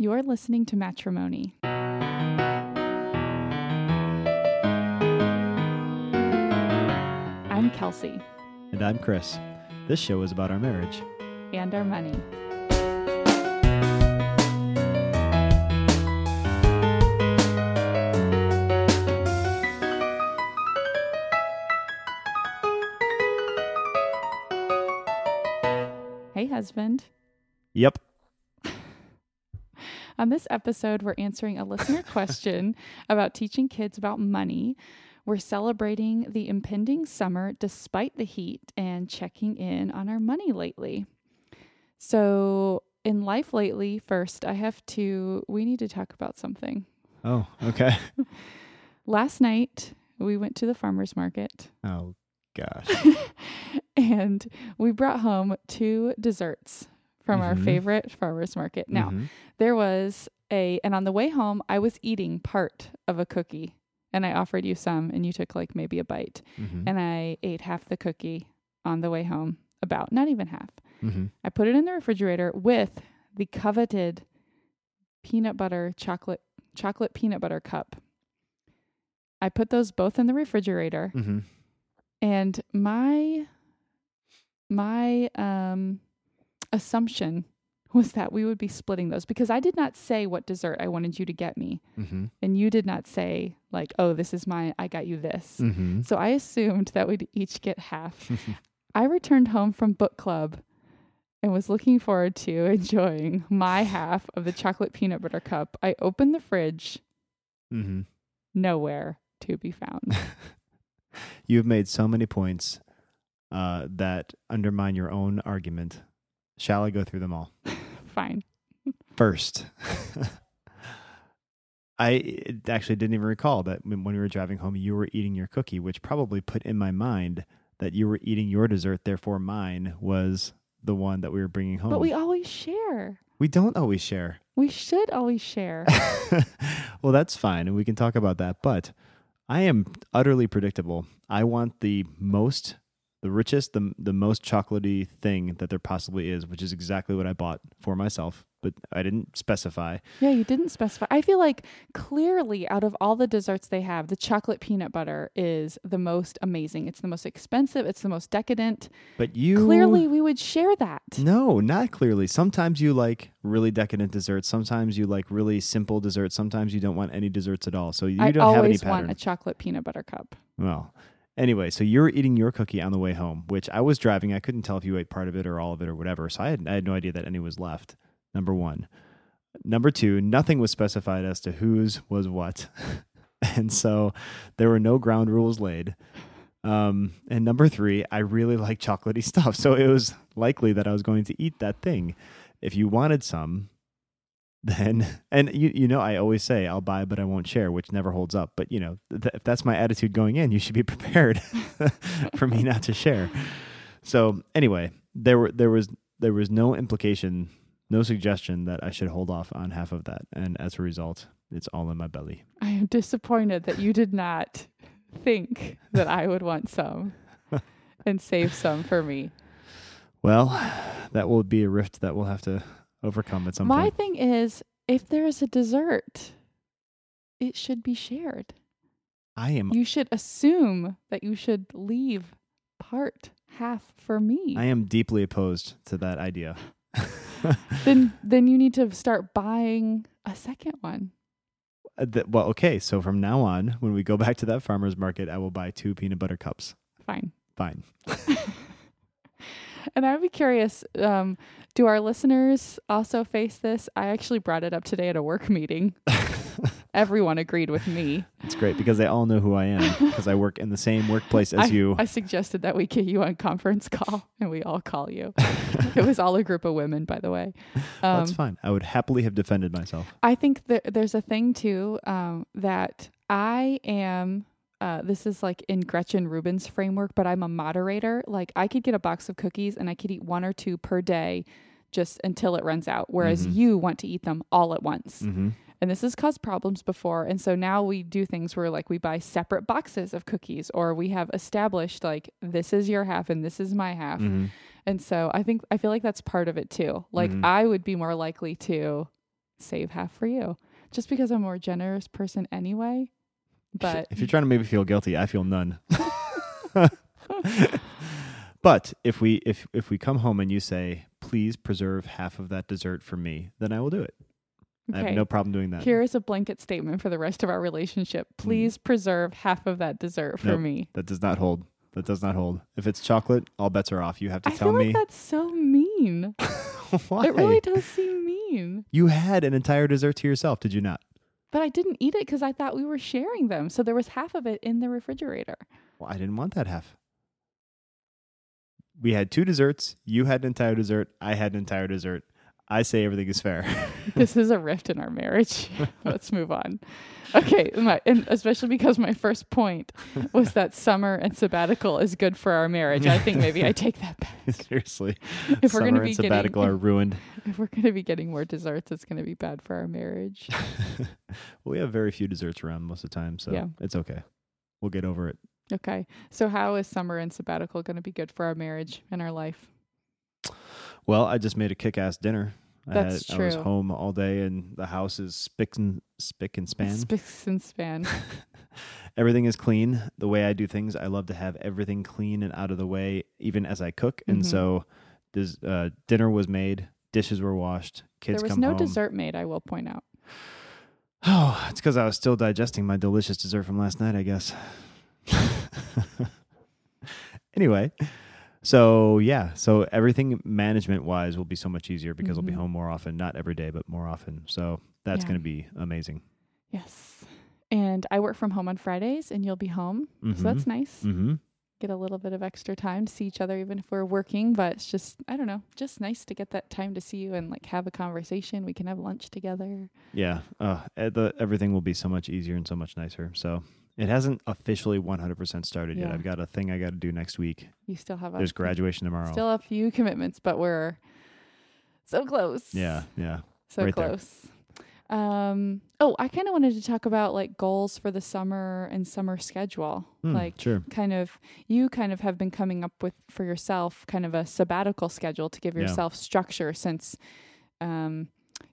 You're listening to Matrimony. I'm Kelsey And I'm Chris. This show is about our marriage. and our money. Hey, husband. Yep. On this episode, we're answering a listener question about teaching kids about money. We're celebrating the impending summer despite the heat and checking in on our money lately. So, in life lately, first, I have to, we need to talk about something. Oh, okay. Last night, we went to the farmer's market Oh, gosh. and we brought home two desserts from our Mhm. favorite farmer's market. Now, Mhm. there was a and on the way home i was eating part of a cookie and i offered you some and you took like maybe a bite Mhm. and i ate half the cookie on the way home about not even half Mhm. i put it in the refrigerator with the coveted peanut butter chocolate chocolate peanut butter cup i put those both in the refrigerator Mhm. and my my um assumption was that we would be splitting those because I did not say what dessert I wanted you to get me Mhm. and you did not say like oh this is mine I got you this. Mhm. So I assumed that we'd each get half. I returned home from book club and was looking forward to enjoying my half of the chocolate peanut butter cup. I opened the fridge, Mhm. nowhere to be found. You've made so many points uh, that undermine your own argument. Shall I go through them all? Fine. First, I actually didn't even recall that when we were driving home, you were eating your cookie, which probably put in my mind that you were eating your dessert. Therefore, mine was the one that we were bringing home. But we always share. we don't always share. We should always share. well, that's fine, and we can talk about that. But I am utterly predictable. I want the most, the richest, the the most chocolatey thing that there possibly is, which is exactly what I bought for myself. But I didn't specify. Yeah, you didn't specify. I feel like clearly out of all the desserts they have, the chocolate peanut butter is the most amazing. It's the most expensive, it's the most decadent. But you Clearly we would share that. no, not clearly. Sometimes you like really decadent desserts. Sometimes you like really simple desserts. Sometimes you don't want any desserts at all. So you I don't have any always pattern. want a chocolate peanut butter cup. Well, anyway, so you were eating your cookie on the way home, which I was driving. I couldn't tell if you ate part of it or all of it or whatever. So I had, I had no idea that any was left. Number one. Number two, nothing was specified as to whose was what. and so there were no ground rules laid. Um, and number three, I really like chocolatey stuff. So it was likely that I was going to eat that thing. If you wanted some, then and you you know I always say I'll buy but I won't share, which never holds up. But you know th- if that's my attitude going in, you should be prepared for me not to share. So anyway, there were there was there was no implication, no suggestion that I should hold off on half of that, and as a result, it's all in my belly. I am disappointed that you did not think that I would want some and save some for me. Well, that will be a rift that we'll have to overcome at some My point. thing is if there is a dessert, it should be shared. I am You should assume that you should leave part half for me. I am deeply opposed to that idea. then then you need to start buying a second one. Uh, th- well, okay. So from now on, when we go back to that farmer's market, I will buy two peanut butter cups. Fine. Fine. And I would be curious, um, do our listeners also face this? I actually brought it up today at a work meeting. Everyone agreed with me. It's great because they all know who I am because I work in the same workplace as I, you. I suggested that we get you on conference call and we all call you. it was all a group of women, by the way. Um, That's fine. I would happily have defended myself. I think that there's a thing too um, that I am. Uh, this is like in Gretchen Rubin's framework, but I'm a moderator. Like I could get a box of cookies and I could eat one or two per day, just until it runs out. Whereas Mhm. you want to eat them all at once, hmm and this has caused problems before. And so now we do things where like we buy separate boxes of cookies, or we have established like this is your half and this is my half. hmm And so I think I feel like that's part of it too. Like Mhm. I would be more likely to save half for you. Just because I'm a more generous person anyway. But if you're trying to make me feel guilty, I feel none. but if we if if we come home and you say, "Please preserve half of that dessert for me," then I will do it. I have no problem doing that. here is a blanket statement for the rest of our relationship. Please preserve half of that dessert for Mm. Nope. me. That does not hold. That does not hold. If it's chocolate, all bets are off. You have to I tell me like that's so mean. why. It really does seem mean. You had an entire dessert to yourself, did you not? But I didn't eat it because I thought we were sharing them. So there was half of it in the refrigerator. Well, I didn't want that half. We had two desserts. You had an entire dessert. I had an entire dessert. I say everything is fair. this is a rift in our marriage. Let's move on. Okay, my, and especially because my first point was that summer and sabbatical is good for our marriage. I think maybe I take that back. Seriously. If we're gonna be and sabbatical getting are ruined. if we're going to be getting more desserts, it's going to be bad for our marriage. well, we have very few desserts around most of the time, so Yeah. it's okay. We'll get over it. Okay, so how is summer and sabbatical going to be good for our marriage and our life? Well, I just made a kick-ass dinner. That's I, had, I was home all day, and the house is spick and spick and span. Spicks and span. everything is clean. The way I do things, I love to have everything clean and out of the way, even as I cook. And Mhm. so, this uh, dinner was made, dishes were washed, kids there was come no home. dessert made. I will point out. Oh, it's because I was still digesting my delicious dessert from last night, I guess. anyway, so yeah, so everything management wise will be so much easier because I'll be Mhm. home more often, not every day, but more often. So that's Yeah. going to be amazing. Yes, and I work from home on Fridays, and you'll be home, Mhm. so that's nice. Mm-hmm. get a little bit of extra time to see each other even if we're working but it's just i don't know just nice to get that time to see you and like have a conversation we can have lunch together Yeah, uh, eh, the everything will be so much easier and so much nicer. So it hasn't officially 100% started yet. Yeah. I've got a thing I got to do next week. you still have a There's graduation tomorrow. still a few commitments but we're so close yeah, yeah. so right there. close um oh i kind of wanted to talk about like goals for the summer and summer schedule Hmm, like sure. kind of you kind of have been coming up with for yourself kind of a sabbatical schedule to give Yeah. yourself structure since um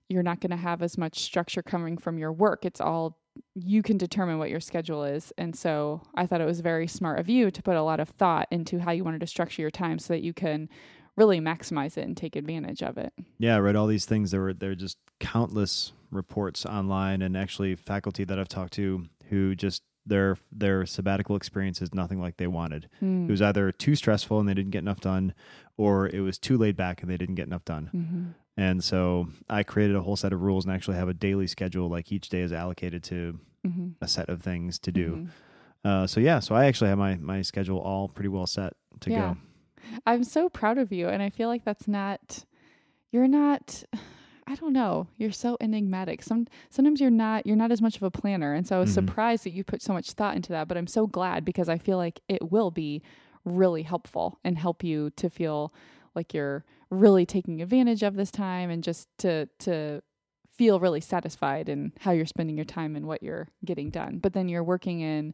you're not going to have as much structure coming from your work it's all you can determine what your schedule is and so i thought it was very smart of you to put a lot of thought into how you wanted to structure your time so that you can really maximize it and take advantage of it Yeah, I read all these things. There were there are just countless reports online and actually faculty that I've talked to who just their their sabbatical experience is nothing like they wanted. Hmm. It was either too stressful and they didn't get enough done, or it was too laid back and they didn't get enough done. Mm-hmm. And so I created a whole set of rules and actually have a daily schedule. Like each day is allocated to Mm-hmm. a set of things to do. Uh, so yeah, so I actually have my my schedule all pretty well set to Yeah. go. I'm so proud of you. And I feel like that's not, you're not, I don't know, you're so enigmatic. Some, sometimes you're not, you're not as much of a planner. And so I was Mhm. surprised that you put so much thought into that. But I'm so glad because I feel like it will be really helpful and help you to feel like you're really taking advantage of this time and just to, to, feel really satisfied in how you're spending your time and what you're getting done. But then you're working in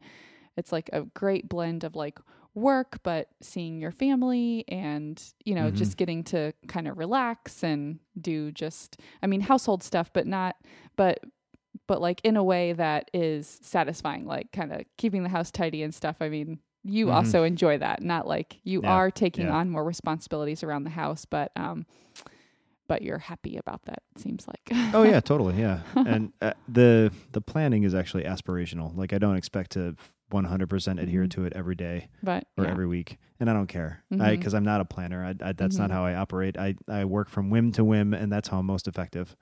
it's like a great blend of like work but seeing your family and you know Mhm. just getting to kind of relax and do just i mean household stuff but not but but like in a way that is satisfying like kind of keeping the house tidy and stuff i mean you Mhm. also enjoy that not like you Yeah, are taking yeah. on more responsibilities around the house but um but you're happy about that it seems like Oh yeah, totally. Yeah, and uh, the the planning is actually aspirational. Like I don't expect to 100% adhere Mhm. to it every day but or yeah. every week, and I don't care because I'm not a planner. I, I, that's not Mhm. how I operate. I I work from whim to whim, and that's how I'm most effective.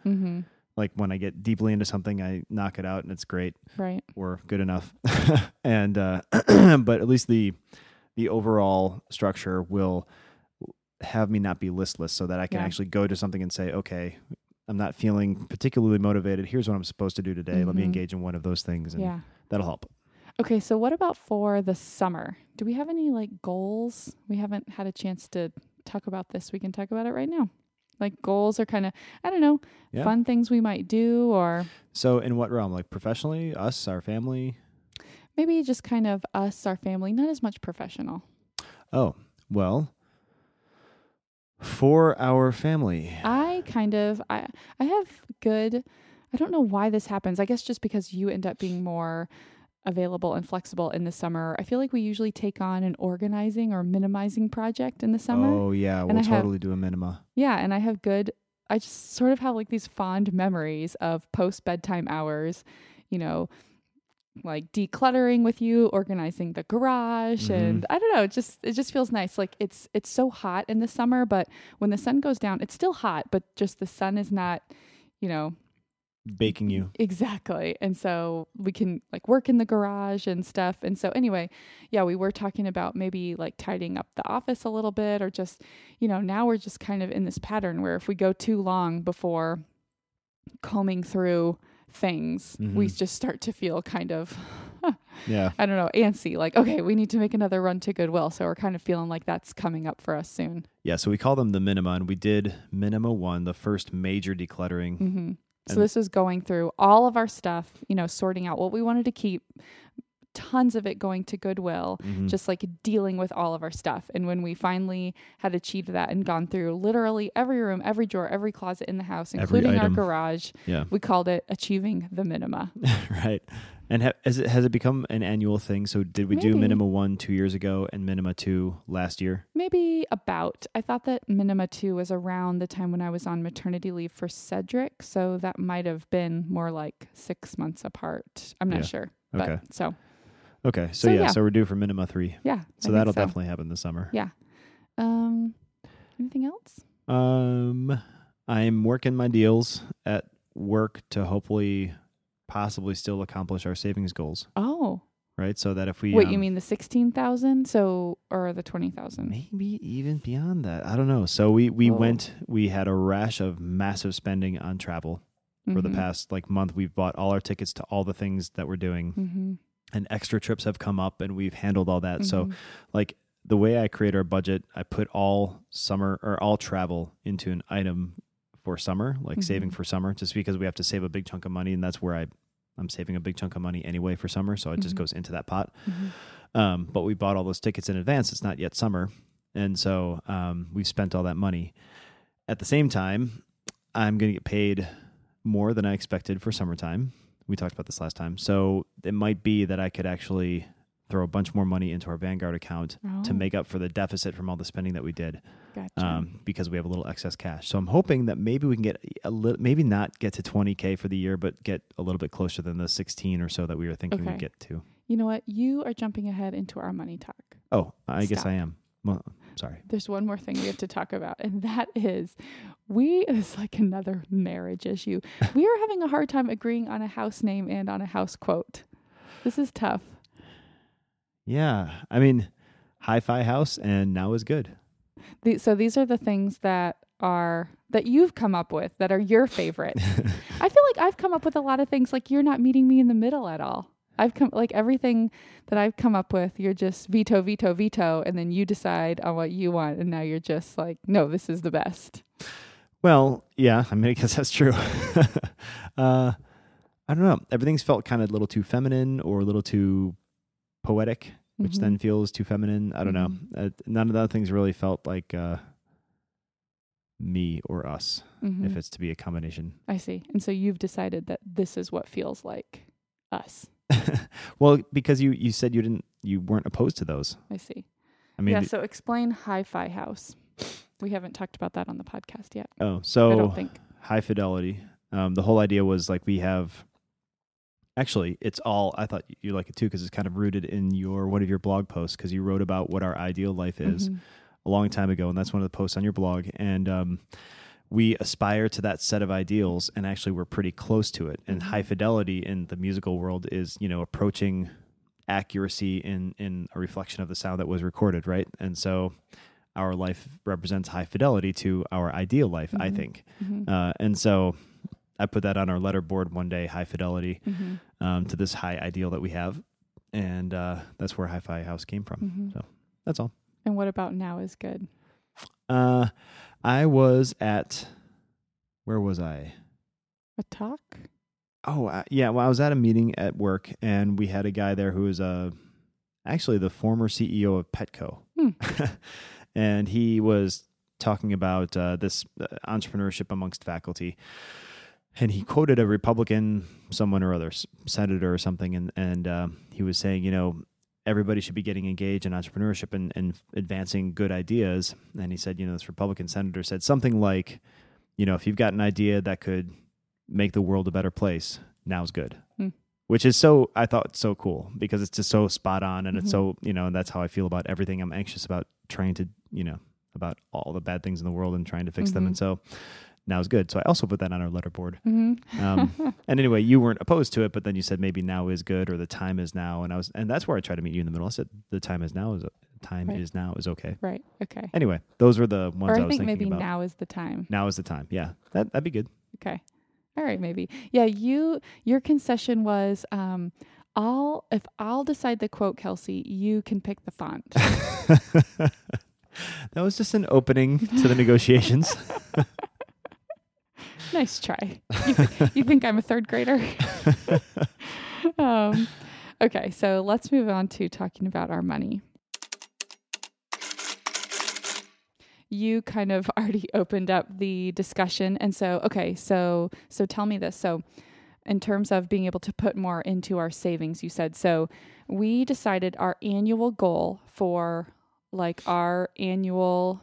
Mm-hmm. Like when I get deeply into something, I knock it out, and it's great right or good enough. and uh, but at least the the overall structure will have me not be listless, so that I can Yeah. actually go to something and say, okay. I'm not feeling particularly motivated. Here's what I'm supposed to do today. Let me Mhm. engage in one of those things, and yeah that'll help. Okay, so what about for the summer? Do we have any like goals? We haven't had a chance to talk about this. We can talk about it right now. Like goals are kind of I don't know, Yeah. fun things we might do or So, in what realm? Like professionally, us, our family? maybe just kind of us, our family, not as much professional. Oh, well, for our family. I kind of I I have good I don't know why this happens. I guess just because you end up being more available and flexible in the summer. I feel like we usually take on an organizing or minimizing project in the summer. Oh yeah, we'll have- totally do a minima. Yeah, and I have good I just sort of have like these fond memories of post bedtime hours, you know, like decluttering with you, organizing the garage Mhm. and I don't know, it just it just feels nice. Like it's it's so hot in the summer, but when the sun goes down, it's still hot, but just the sun is not, you know, Baking you. Exactly. And so we can like work in the garage and stuff. And so anyway, yeah, we were talking about maybe like tidying up the office a little bit or just, you know, now we're just kind of in this pattern where if we go too long before combing through things, we Mhm. just start to feel kind of Yeah. I don't know, antsy, like, okay, we need to make another run to Goodwill. So we're kind of feeling like that's coming up for us soon. Yeah, so we call them the minima, and we did minima one, the first major decluttering. hmm So And- this was going through all of our stuff, you know, sorting out what we wanted to keep, tons of it going to Goodwill, Mhm. just like dealing with all of our stuff. And when we finally had achieved that and gone through literally every room, every drawer, every closet in the house, including our garage, yeah, we called it achieving the minima. right. And ha- has it has it become an annual thing? So did we do minima one two years ago and minima two last year? Maybe about. I thought that minima two was around the time when I was on maternity leave for Cedric. So that might have been more like six months apart. I'm not Yeah. sure. Okay. But so, Okay, so, So, yeah, yeah. so we're due for minima three. yeah. So that'll so. definitely happen this summer. Yeah. Um, anything else? Um, I'm working my deals at work to hopefully, possibly still accomplish our savings goals. Oh, Right, so that if we wait, you um, mean the sixteen thousand? So, or the twenty thousand? maybe even beyond that? I don't know. So we we Whoa. went. We had a rash of massive spending on travel for the past like month. We've bought all our tickets to all the things that we're doing, Mm-hmm. And extra trips have come up, and we've handled all that. So Mhm. like the way I create our budget, I put all summer or all travel into an item for summer, like saving Mhm. for summer, just because we have to save a big chunk of money, and that's where I I'm saving a big chunk of money anyway for summer, so it just Mhm. goes into that pot. Mhm. Um, but we bought all those tickets in advance. It's not yet summer, and so um, we've spent all that money. At the same time, I'm going to get paid more than I expected for summertime. We talked about this last time, so it might be that I could actually throw a bunch more money into our Vanguard account to Oh, make up for the deficit from all the spending that we did gotcha. um, because we have a little excess cash. So I'm hoping that maybe we can get a little, maybe not get to 20k for the year, but get a little bit closer than the 16 or so that we were thinking Okay. we'd get to. you know what? You are jumping ahead into our money talk. Oh, I guess I am. Well, sorry. There's one more thing we have to talk about, and that is we it's like another marriage issue. we are having a hard time agreeing on a house name and on a house quote. This is tough. Yeah, I mean, hi-fi house and now is good. The, so these are the things that are that you've come up with that are your favorite. I feel like I've come up with a lot of things like you're not meeting me in the middle at all. I've come like everything that I've come up with, you're just veto, veto, veto, and then you decide on what you want, and now you're just like, no, this is the best. well, yeah, I mean, I guess that's true. uh, I don't know. Everything's felt kind of a little too feminine or a little too poetic, which Mhm. then feels too feminine. I don't know. Uh, none of the other things really felt like uh, me or us. Mhm. If it's to be a combination. I see. And so you've decided that this is what feels like us. well, because you you said you didn't you weren't opposed to those. I see. I mean, yeah. So explain Hi-Fi House. We haven't talked about that on the podcast yet. oh, I so don't think. high fidelity. Um, the whole idea was like we have. Actually, it's all. I thought you like it too because it's kind of rooted in your one of your blog posts because you wrote about what our ideal life is Mhm. a long time ago, and that's one of the posts on your blog. And um, we aspire to that set of ideals, and actually, we're pretty close to it. And Mhm. high fidelity in the musical world is, you know, approaching accuracy in in a reflection of the sound that was recorded, right? And so, our life represents high fidelity to our ideal life, I Mhm. think. Mhm. Uh, and so, I put that on our letterboard one day, high fidelity Mhm. um, to this high ideal that we have, and uh, that's where Hi-Fi House came from. Mhm. So that's all. And what about now is good? Uh, I was at where was I? A talk? Oh, uh, yeah. Well, I was at a meeting at work, and we had a guy there who was uh, actually the former CEO of Petco, Hmm. and he was talking about uh, this uh, entrepreneurship amongst faculty, and he quoted a Republican, someone or other, senator or something, and and uh, he was saying, you know, everybody should be getting engaged in entrepreneurship and, and advancing good ideas. And he said, you know, this Republican senator said something like, you know, if you've got an idea that could make the world a better place, now's good. Hmm. Which is so I thought so cool because it's just so spot on and Mhm. it's so you know and that's how I feel about everything. I'm anxious about trying to you know about all the bad things in the world and trying to fix them. Mhm. And so now's good. So I also put that on our letterboard. hmm Um, and anyway, you weren't opposed to it, but then you said maybe now is good or the time is now, and I was, and that's where I tried to meet you in the middle. I said the time is now is time Right. is now is okay. right. Okay. Anyway, those were the ones Or I I was think maybe about. now is the time. Now is the time. Yeah, that that'd be good. Okay. All right, maybe. Yeah, you your concession was um I'll if I'll decide the quote, Kelsey, you can pick the font. that was just an opening to the negotiations. nice try. You, th- you think I'm a third grader? um, okay, so let's move on to talking about our money. You kind of already opened up the discussion, and so okay, so so tell me this. So, in terms of being able to put more into our savings, you said so. We decided our annual goal for like our annual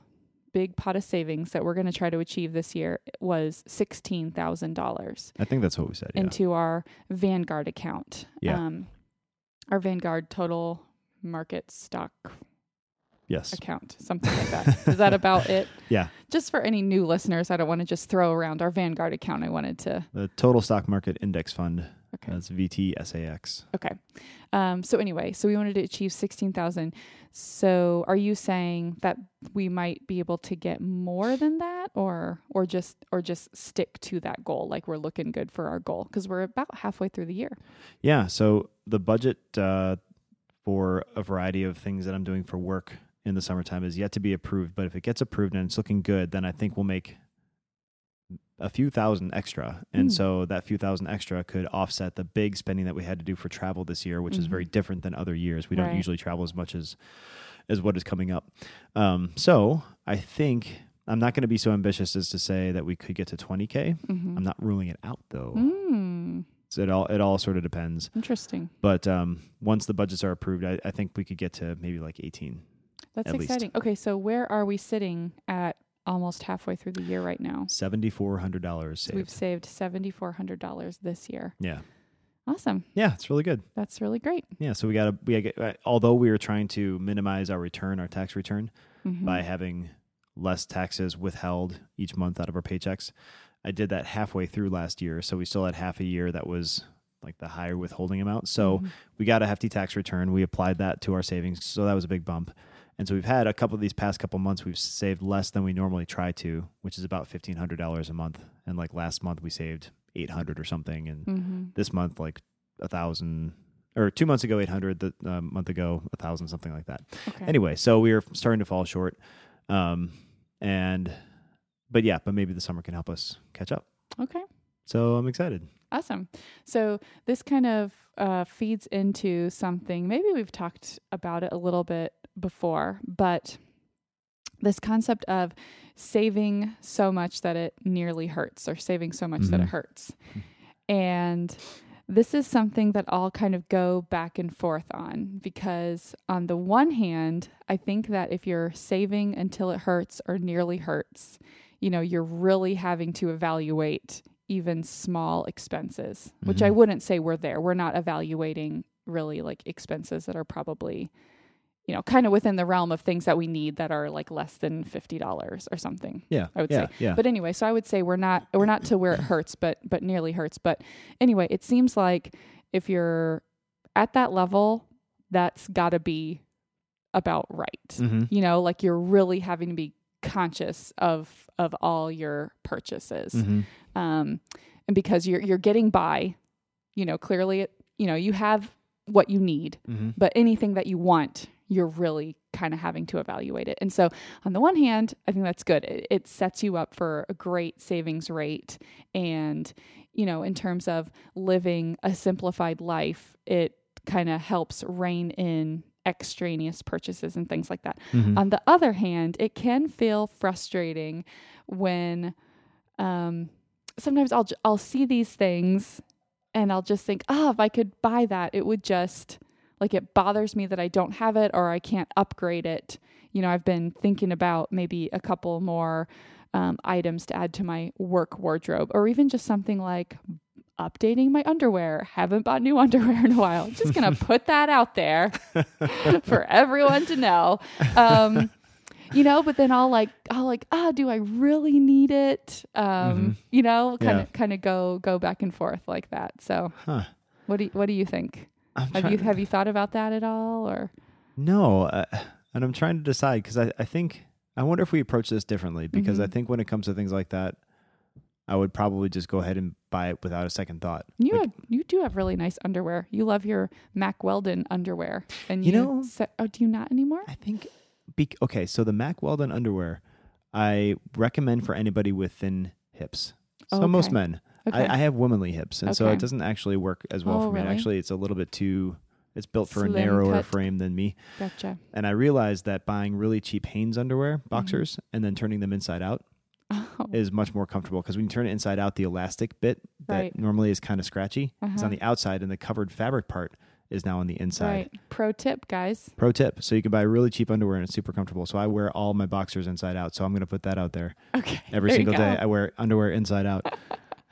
big pot of savings that we're going to try to achieve this year was $16,000 I think that's what we said. Yeah. into our Vanguard account. Yeah. Um, our Vanguard total market stock yes. account, something like that. Is that about it? Yeah. Just for any new listeners, I don't want to just throw around our Vanguard account. I wanted to. The total stock market index fund. Okay. That's VTSAX. Okay. Um, so anyway, so we wanted to achieve 16,000. So are you saying that we might be able to get more than that or or just or just stick to that goal like we're looking good for our goal because we're about halfway through the year. Yeah. So the budget uh, for a variety of things that I'm doing for work in the summertime is yet to be approved. But if it gets approved and it's looking good, then I think we'll make a few thousand extra. And Mm. so that few thousand extra could offset the big spending that we had to do for travel this year, which is very Mhm. different than other years. We don't usually travel as much as as what is coming up. Um, so I think I'm not going to be so ambitious as to say that we could get to 20k. Mm-hmm. I'm not ruling it out though. Mm, So it all it all sort of depends. interesting. But um, once the budgets are approved, I, I think we could get to maybe like 18. That's At least. exciting. Okay, so where are we sitting at almost halfway through the year right now? $7,400 So we've saved. saved $7,400 this year. Yeah. Awesome. Yeah, it's really good. That's really great. Yeah, so we got to we gotta, uh, although we were trying to minimize our return, our tax return Mhm. by having less taxes withheld each month out of our paychecks. I did that halfway through last year, so we still had half a year that was like the higher withholding amount. So Mhm. we got a hefty tax return. We applied that to our savings, so that was a big bump. And so we've had a couple of these past couple months we've saved less than we normally try to, which is about fifteen hundred dollars a month. And like last month we saved eight hundred or something, and Mhm. this month like a thousand. Or two months ago, eight hundred. The uh, month ago, a thousand, something like that. Okay. Anyway, so we are starting to fall short, um, and but yeah, but maybe the summer can help us catch up. Okay. So I'm excited. Awesome. So this kind of uh, feeds into something. Maybe we've talked about it a little bit before, but this concept of saving so much that it nearly hurts, or saving so much that it Mhm. hurts, and this is something that I'll kind of go back and forth on because, on the one hand, I think that if you're saving until it hurts or nearly hurts, you know, you're really having to evaluate even small expenses, which I Mhm. wouldn't say we're there. We're not evaluating really like expenses that are probably, you know, kind of within the realm of things that we need that are like less than $50 or something. Yeah, I would yeah, say. yeah. But anyway, so I would say we're not we're not to where it hurts, but but nearly hurts. But anyway, it seems like if you're at that level, that's got to be about right. mm-hmm. You know, like you're really having to be conscious of of all your purchases. Mm-hmm. Um and because you're you're getting by, you know, clearly it, you know, you have what you need, Mm-hmm. but anything that you want, you're really kind of having to evaluate it. And so, on the one hand, I think that's good. It, it sets you up for a great savings rate. And, you know, in terms of living a simplified life, it kind of helps rein in extraneous purchases and things like that. Mhm. On the other hand, it can feel frustrating when um, sometimes I'll I'll see these things and I'll just think, oh, if I could buy that, it would just like it bothers me that I don't have it or I can't upgrade it. You know, I've been thinking about maybe a couple more um, items to add to my work wardrobe, or even just something like updating my underwear. Haven't bought new underwear in a while. Just gonna put that out there for everyone to know. Um, you know, but then I'll like I'll like, ah, do I really need it? Um, you know, kind of Yeah. kind of go go back and forth like that. So Huh. what do you, what do you think? I'm Have you trying- have you thought about that at all or No, uh, and I'm trying to decide because I, I think I wonder if we approach this differently because I Mhm. think when it comes to things like that, I would probably just go ahead and buy it without a second thought. you Like, have, you do have really nice underwear. You love your Mack Weldon underwear and you, You know- se- oh do you not anymore? I think, be, okay, so the Mack Weldon underwear, I recommend for anybody with thin hips. So most men. Okay. I, I have womanly hips, and so it doesn't actually work as well Oh, for me. really? Actually, it's a little bit too. It's built for Slim a narrower cut. frame than me, gotcha. and I realized that buying really cheap Hanes underwear Mm-hmm. boxers and then turning them inside out Oh, is much more comfortable because when you turn it inside out, the elastic bit that Right. normally is kind of scratchy is Uh-huh. on the outside, and the covered fabric part is now on the inside. right. Pro tip, guys. Pro tip: so you can buy really cheap underwear and it's super comfortable. So I wear all my boxers inside out. So I'm going to put that out there Okay. every there single day. I wear underwear inside out.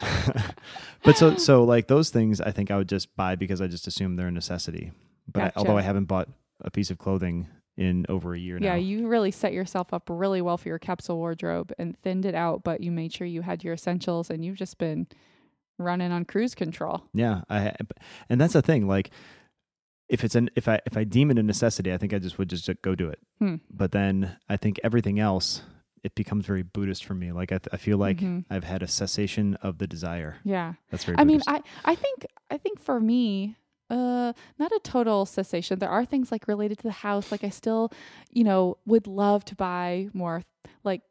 but so so like those things, I think I would just buy because I just assume they're a necessity. But I, although I haven't bought a piece of clothing in over a year now. Yeah, now. you really set yourself up really well for your capsule wardrobe and thinned it out, but you made sure you had your essentials and you've just been running on cruise control. Yeah, I and that's the thing. Like, if it's an if I if I deem it a necessity, I think I just would just go do it. Hmm. But then I think everything else it becomes very Buddhist for me. Like I, th- I feel like Mhm. I've had a cessation of the desire. Yeah. That's very. I mean, I I think I think for me, uh, not a total cessation. There are things like related to the house. Like I still, you know, would love to buy more like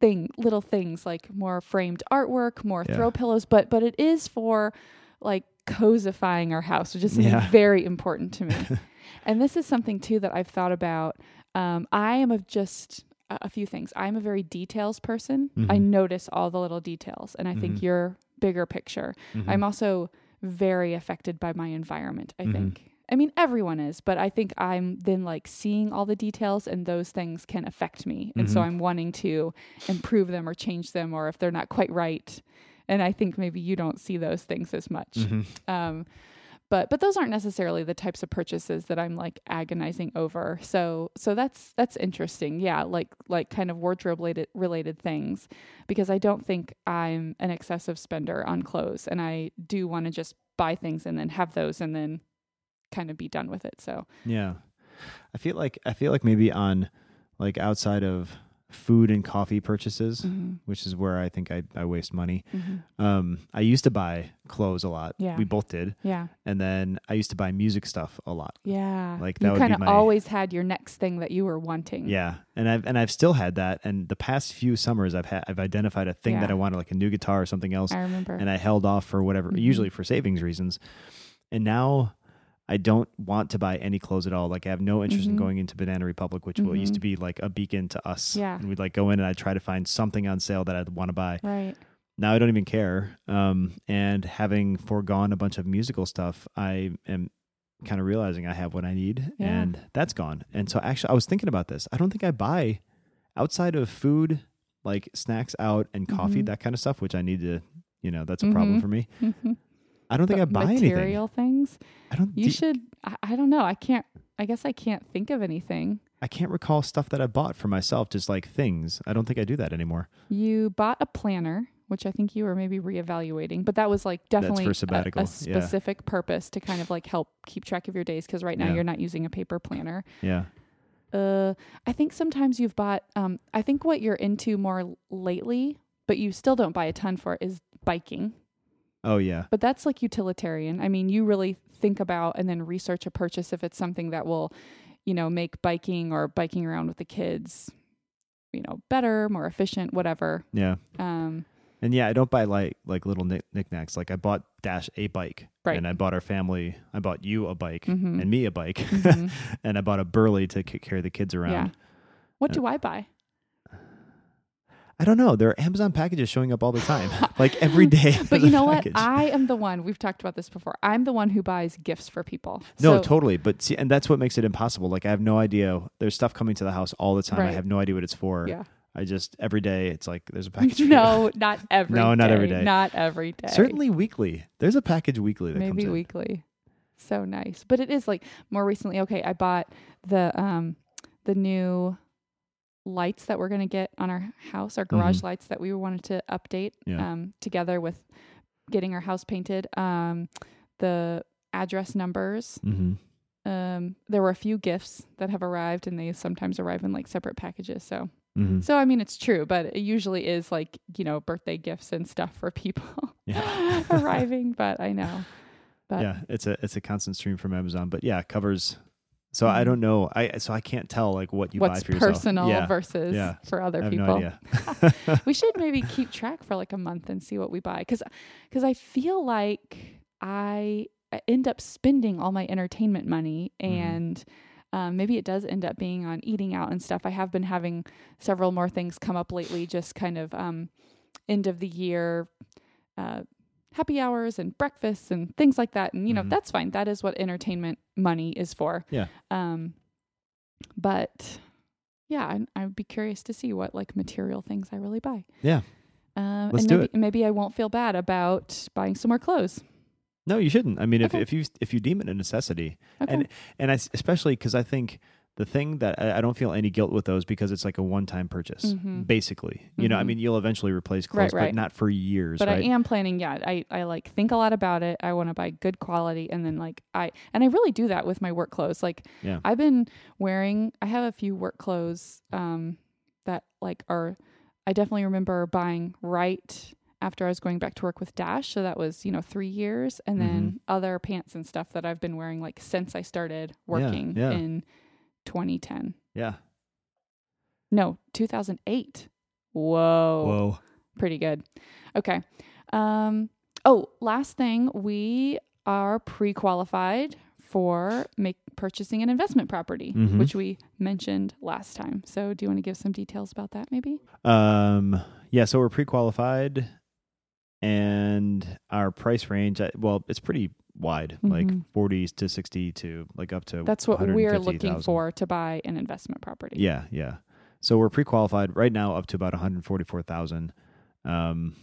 thing little things like more framed artwork, more Yeah. throw pillows. But but it is for like cosifying our house, which is Yeah. very important to me. and this is something too that I've thought about. Um, I am of just a, few things. I'm a very details person. I Mhm. notice all the little details, and I think Mhm. you're bigger picture. Mhm. I'm also very affected by my environment, I Mhm. think. I mean, everyone is, but I think I'm then like seeing all the details and those things can affect me. And so Mhm. I'm wanting to improve them or change them or if they're not quite right. And I think maybe you don't see those things as much. Mhm. Um, but but those aren't necessarily the types of purchases that I'm like agonizing over. So so that's that's interesting. Yeah, like like kind of wardrobe related related things because I don't think I'm an excessive spender on clothes and I do want to just buy things and then have those and then kind of be done with it. So Yeah, I feel like I feel like maybe on like outside of food and coffee purchases, mhm, which is where I think I, I waste money. mhm. Um, I used to buy clothes a lot. Yeah. we both did, yeah, and then I used to buy music stuff a lot. yeah. Like, that you kind of my- always had your next thing that you were wanting. Yeah, and I've and I've still had that. And the past few summers, I've had I've identified a thing that I wanted, like a new guitar or something else, I remember. and I held off for whatever, Mhm. usually for savings reasons. And now I don't want to buy any clothes at all. Like I have no interest in Mhm. going into Banana Republic, which will used to Mhm. be like a beacon to us. Yeah. and we'd like go in and I'd try to find something on sale that I'd want to buy. right. Now I don't even care. Um, and having foregone a bunch of musical stuff, I am kind of realizing I have what I need, Yeah. and that's gone. And so actually, I was thinking about this. I don't think I buy outside of food, like snacks out and coffee, Mhm. that kind of stuff, which I need to. You know, that's a problem Mhm. for me. I don't think I buy anything. material things. I don't. You should. I, I don't know. I can't. I guess I can't think of anything. I can't recall stuff that I bought for myself, just like things. I don't think I do that anymore. You bought a planner, which I think you were maybe reevaluating, but that was like definitely for sabbatical, a, yeah. specific purpose to kind of like help keep track of your days because right now Yeah. you're not using a paper planner. Yeah. Uh, I think sometimes you've bought. Um, I think what you're into more lately, but you still don't buy a ton for is biking. Oh yeah. But that's like utilitarian. I mean, you really think about and then research a purchase if it's something that will, you know, make biking or biking around with the kids, you know, better, more efficient, whatever. Yeah. Um, And yeah, I don't buy like like little knick- knickknacks. Like I bought Dash a bike, Right. and I bought our family. I bought you a bike Mhm. and me a bike, Mhm. and I bought a Burley to c- carry the kids around. Yeah. What Uh, do I buy? I don't know. There are Amazon packages showing up all the time, like every day. But you know what? I am the one. We've talked about this before. I'm the one who buys gifts for people. no, So- totally. But see, and that's what makes it impossible. Like I have no idea. There's stuff coming to the house all the time. I have no idea what it's for. Yeah. I just every day it's like there's a package. No, not every No, not every day. day. Not every day. Certainly weekly. There's a package weekly that comes maybe weekly. So nice. But it is like more recently. Okay, I bought the um the new lights that we're gonna get on our house, our garage lights that we wanted to update Mm-hmm. Yeah. um together with getting our house painted. Um the address numbers. Mm-hmm. Um there were a few gifts that have arrived and they sometimes arrive in like separate packages. So Mm-hmm. so I mean it's true, but it usually is like, you know, birthday gifts and stuff for people Yeah. arriving, but I know. But yeah, it's a it's a constant stream from Amazon, but yeah, it covers. So I Mhm. don't know. I so I can't tell like what you what's buy for yourself. personal Yeah, versus yeah. for other I people. no we should maybe keep track for like a month and see what we buy cuz cuz I feel like I I end up spending all my entertainment money Mhm. and um, maybe it does end up being on eating out and stuff. I have been having several more things come up lately, just kind of um, end of the year uh, happy hours and breakfasts and things like that. And, you know, Mhm. that's fine. That is what entertainment money is for. Yeah. Um, but yeah, I, I'd be curious to see what like material things I really buy. Yeah. Um, Let's and do maybe, it. maybe I won't feel bad about buying some more clothes. no, you shouldn't. I mean, if Okay. if you if you deem it a necessity, Okay. and and I especially because I think the thing that I, I don't feel any guilt with those because it's like a one time purchase, Mhm. basically. You know, I Mhm. mean, you'll eventually replace clothes, right. but not for years, but right? I am planning. Yeah, I I like think a lot about it. I want to buy good quality, and then like I and I really do that with my work clothes. Like Yeah. I've been wearing. I have a few work clothes um that like are. I definitely remember buying right after I was going back to work with Dash. So that was you know three years, and then Mm-hmm. other pants and stuff that I've been wearing like since I started working yeah. in 2010. yeah. No, 2008. Whoa Whoa. pretty good. Okay. Um, oh, last thing, we are pre-qualified for make purchasing an investment property, Mhm. which we mentioned last time. So, do you want to give some details about that, maybe? Um. Yeah. So we're pre-qualified, and our price range. uh, Well, it's pretty wide, like Mhm. 40s to 60 to like up to. That's what we're looking 150,000. for to buy an investment property. Yeah, yeah. So we're pre-qualified right now up to about 144,000. Um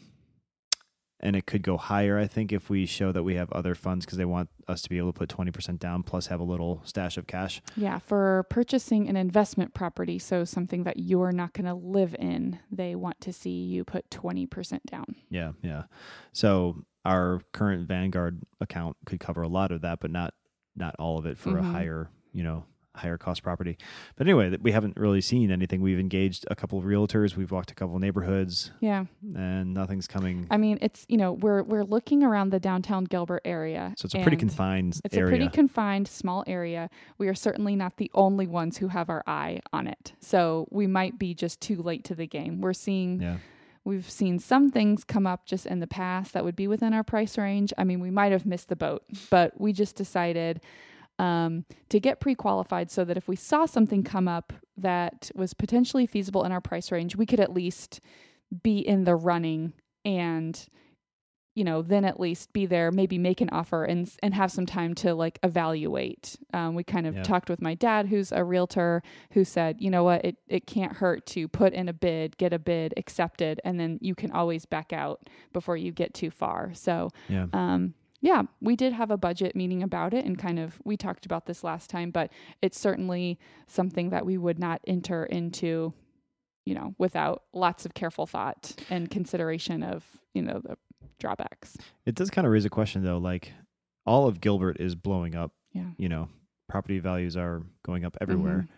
and it could go higher I think if we show that we have other funds cuz they want us to be able to put 20% down plus have a little stash of cash. Yeah, for purchasing an investment property, so something that you're not going to live in, they want to see you put 20% down. Yeah, yeah. So our current Vanguard account could cover a lot of that but not not all of it for a Mhm. higher, you know, higher cost property. But anyway, we haven't really seen anything. We've engaged a couple of realtors, we've walked a couple of neighborhoods Yeah. and nothing's coming. I mean, it's, you know, we're we're looking around the downtown Gilbert area. so it's a pretty confined It's area. a pretty confined, small area. We are certainly not the only ones who have our eye on it. So we might be just too late to the game. We're seeing, yeah. We've seen some things come up just in the past that would be within our price range. I mean, we might have missed the boat, but we just decided um, to get pre qualified so that if we saw something come up that was potentially feasible in our price range, we could at least be in the running and you know, then at least be there, maybe make an offer and and have some time to like evaluate. Um, we kind of Yeah. talked with my dad, who's a realtor, who said, you know what, it it can't hurt to put in a bid, get a bid accepted, and then you can always back out before you get too far. So, Yeah. um, yeah, we did have a budget meeting about it, and kind of we talked about this last time, but it's certainly something that we would not enter into, you know, without lots of careful thought and consideration of you know the drawbacks. It does kind of raise a question though, like all of Gilbert is blowing up, Yeah. you know, property values are going up everywhere. Mhm.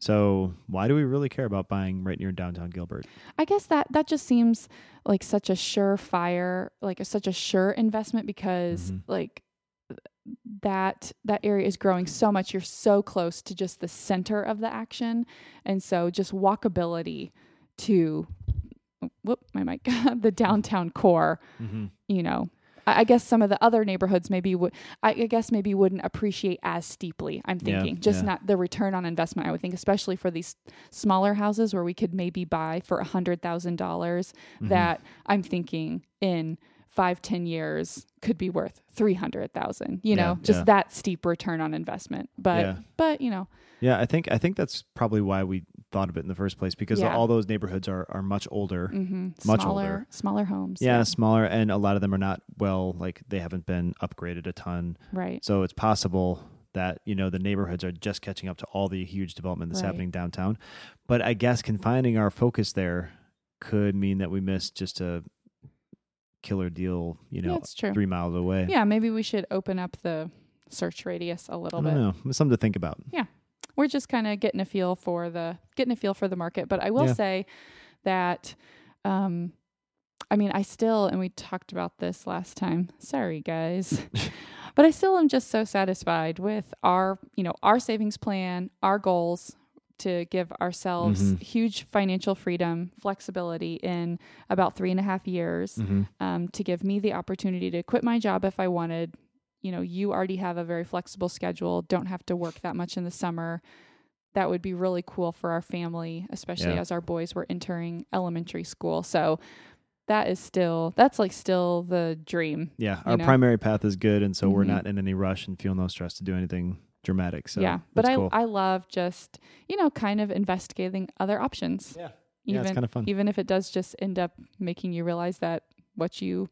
So why do we really care about buying right near downtown Gilbert? I guess that that just seems like such a surefire, like a, such a sure investment because Mhm. like that that area is growing so much. You're so close to just the center of the action, and so just walkability to whoop my mic the downtown core Mm-hmm. you know I I guess some of the other neighborhoods maybe would I I guess maybe wouldn't appreciate as steeply. I'm Yeah, thinking just yeah. not the return on investment. I would think especially for these smaller houses where we could maybe buy for a hundred thousand dollars Mm-hmm. that I'm thinking in five ten years could be worth three hundred thousand. You know, Yeah, just yeah. that steep return on investment. But Yeah. but you know Yeah, I think I think that's probably why we thought of it in the first place because Yeah. all those neighborhoods are, are much older. hmm Much smaller older. smaller homes. Yeah, smaller, and a lot of them are not well, like they haven't been upgraded a ton. right. So it's possible that you know the neighborhoods are just catching up to all the huge development that's Right. happening downtown. But I guess confining our focus there could mean that we miss just a killer deal. You know, true. three miles away. Yeah, maybe we should open up the search radius a little don't bit. know. Something to think about. We're just kind of getting a feel for the getting a feel for the market. But I will Yeah. say that um I mean I still and we talked about this last time. Sorry guys. but I still am just so satisfied with our, you know, our savings plan, our goals to give ourselves Mhm. huge financial freedom, flexibility in about three and a half years hmm um, to give me the opportunity to quit my job if I wanted. You know, you already have a very flexible schedule, don't have to work that much in the summer. That would be really cool for our family, especially Yeah. as our boys were entering elementary school. So that is still, that's like still the dream. Yeah, our know? primary path is good, and so we're Mhm. not in any rush and feel no stress to do anything dramatic. So yeah. But I, cool. I love just, you know, kind of investigating other options. yeah, yeah, it's kind of fun. even if it does just end up making you realize that what you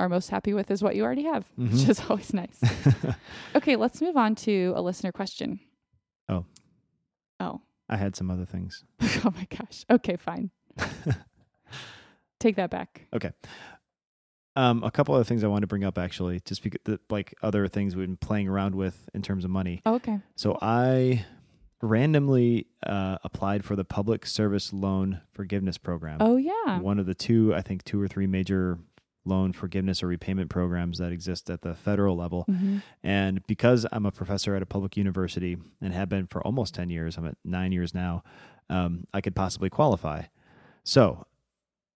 are most happy with is what you already have, which Mhm. is always nice. Okay, let's move on to a listener question. Oh. Oh. I had some other things. oh my gosh. Okay, fine. Take that back. Okay. Um, a couple other things I wanted to bring up actually, just because the, like other things we've been playing around with in terms of money. Oh, okay. So I randomly uh, applied for the Public Service Loan Forgiveness Program. Oh yeah. One of the two, I think, two or three major loan forgiveness or repayment programs that exist at the federal level. Mhm. And because I'm a professor at a public university and have been for almost 10 years, I'm at nine years now, um, I could possibly qualify. So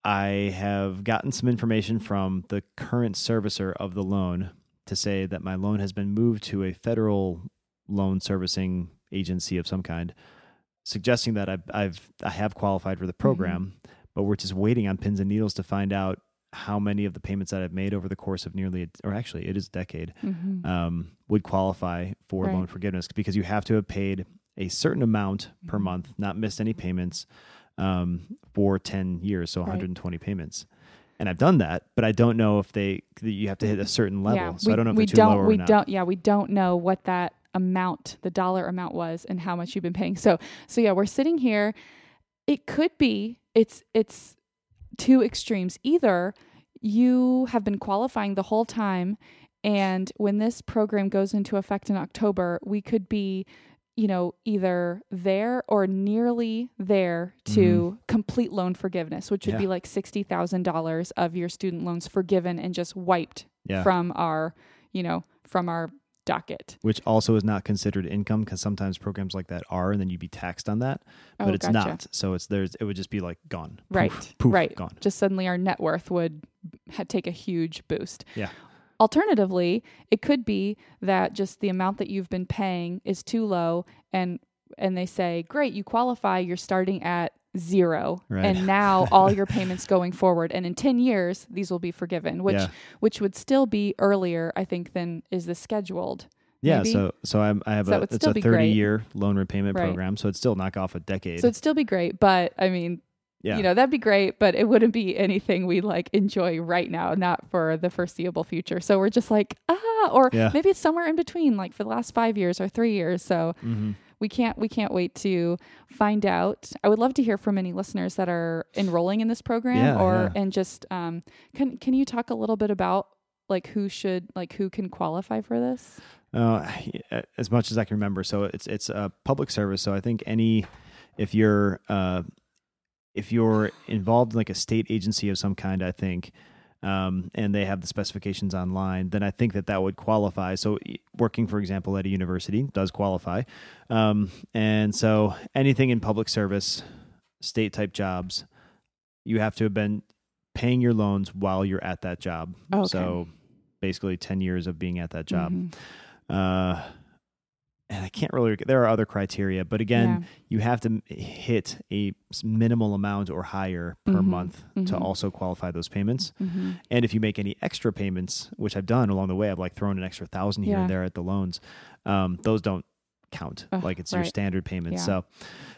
I have gotten some information from the current servicer of the loan to say that my loan has been moved to a federal loan servicing agency of some kind, suggesting that I've, I've I have qualified for the program, but we're just waiting on pins and needles to find out how many of the payments that I've made over the course of nearly, a, or actually, it is a decade, Mhm. um, would qualify for Right. loan forgiveness because you have to have paid a certain amount per Mhm. month, not missed any payments um, for 10 years, so Right. 120 payments. And I've done that, but I don't know if they you have to hit a certain level. Yeah, so we, I don't know if we too don't low or we don't yeah, we don't know what that amount, the dollar amount was and how much you've been paying. So so yeah, we're sitting here. It could be it's it's two extremes. Either you have been qualifying the whole time and when this program goes into effect in October, we could be you know, either there or nearly there to mm-hmm. complete loan forgiveness, which would. Yeah. be like $60,000 of your student loans forgiven and just wiped Yeah. from our, you know, from our docket. Which also is not considered income because sometimes programs like that are, and then you'd be taxed on that, but Oh, it's gotcha. not. So it's there's it would just be like gone. Poof, Right. poof, right. Gone. Just suddenly our net worth would ha- take a huge boost. Yeah. Alternatively, it could be that just the amount that you've been paying is too low and and they say, "Great, you qualify, you're starting at zero, Right. and now all your payments going forward and in 10 years these will be forgiven," which yeah. which would still be earlier, I think, than is the scheduled. Yeah, maybe? so so I'm, I have So a it's a 30 great. year loan repayment Right. program, so it'd still knock off a decade. So it'd still be great, but I mean, yeah, you know, that'd be great, but it wouldn't be anything we like enjoy right now, not for the foreseeable future. So we're just like, ah, or Yeah. maybe it's somewhere in between, like for the last five years or three years. So hmm we can't we can't wait to find out. I would love to hear from any listeners that are enrolling in this program Yeah, or yeah. and just um can can you talk a little bit about like who should like who can qualify for this? Uh, as much as I can remember, so it's it's a public service. So I think any if you're uh, if you're involved in like a state agency of some kind, I think, um, and they have the specifications online, then I think that that would qualify. So working, for example, at a university does qualify, um, and so anything in public service, state type jobs. you have to have been paying your loans while you're at that job. Okay. So basically 10 years of being at that job. Mhm. Uh, and I can't really, there are other criteria, but again, you have to hit a minimal amount or higher per Mhm. month to Mhm. also qualify those payments. Yeah. Mhm. And if you make any extra payments, which I've done along the way, I've like thrown an extra thousand here Yeah. and there at the loans. Um, those don't count. Ugh, like it's your standard payment. Yeah. So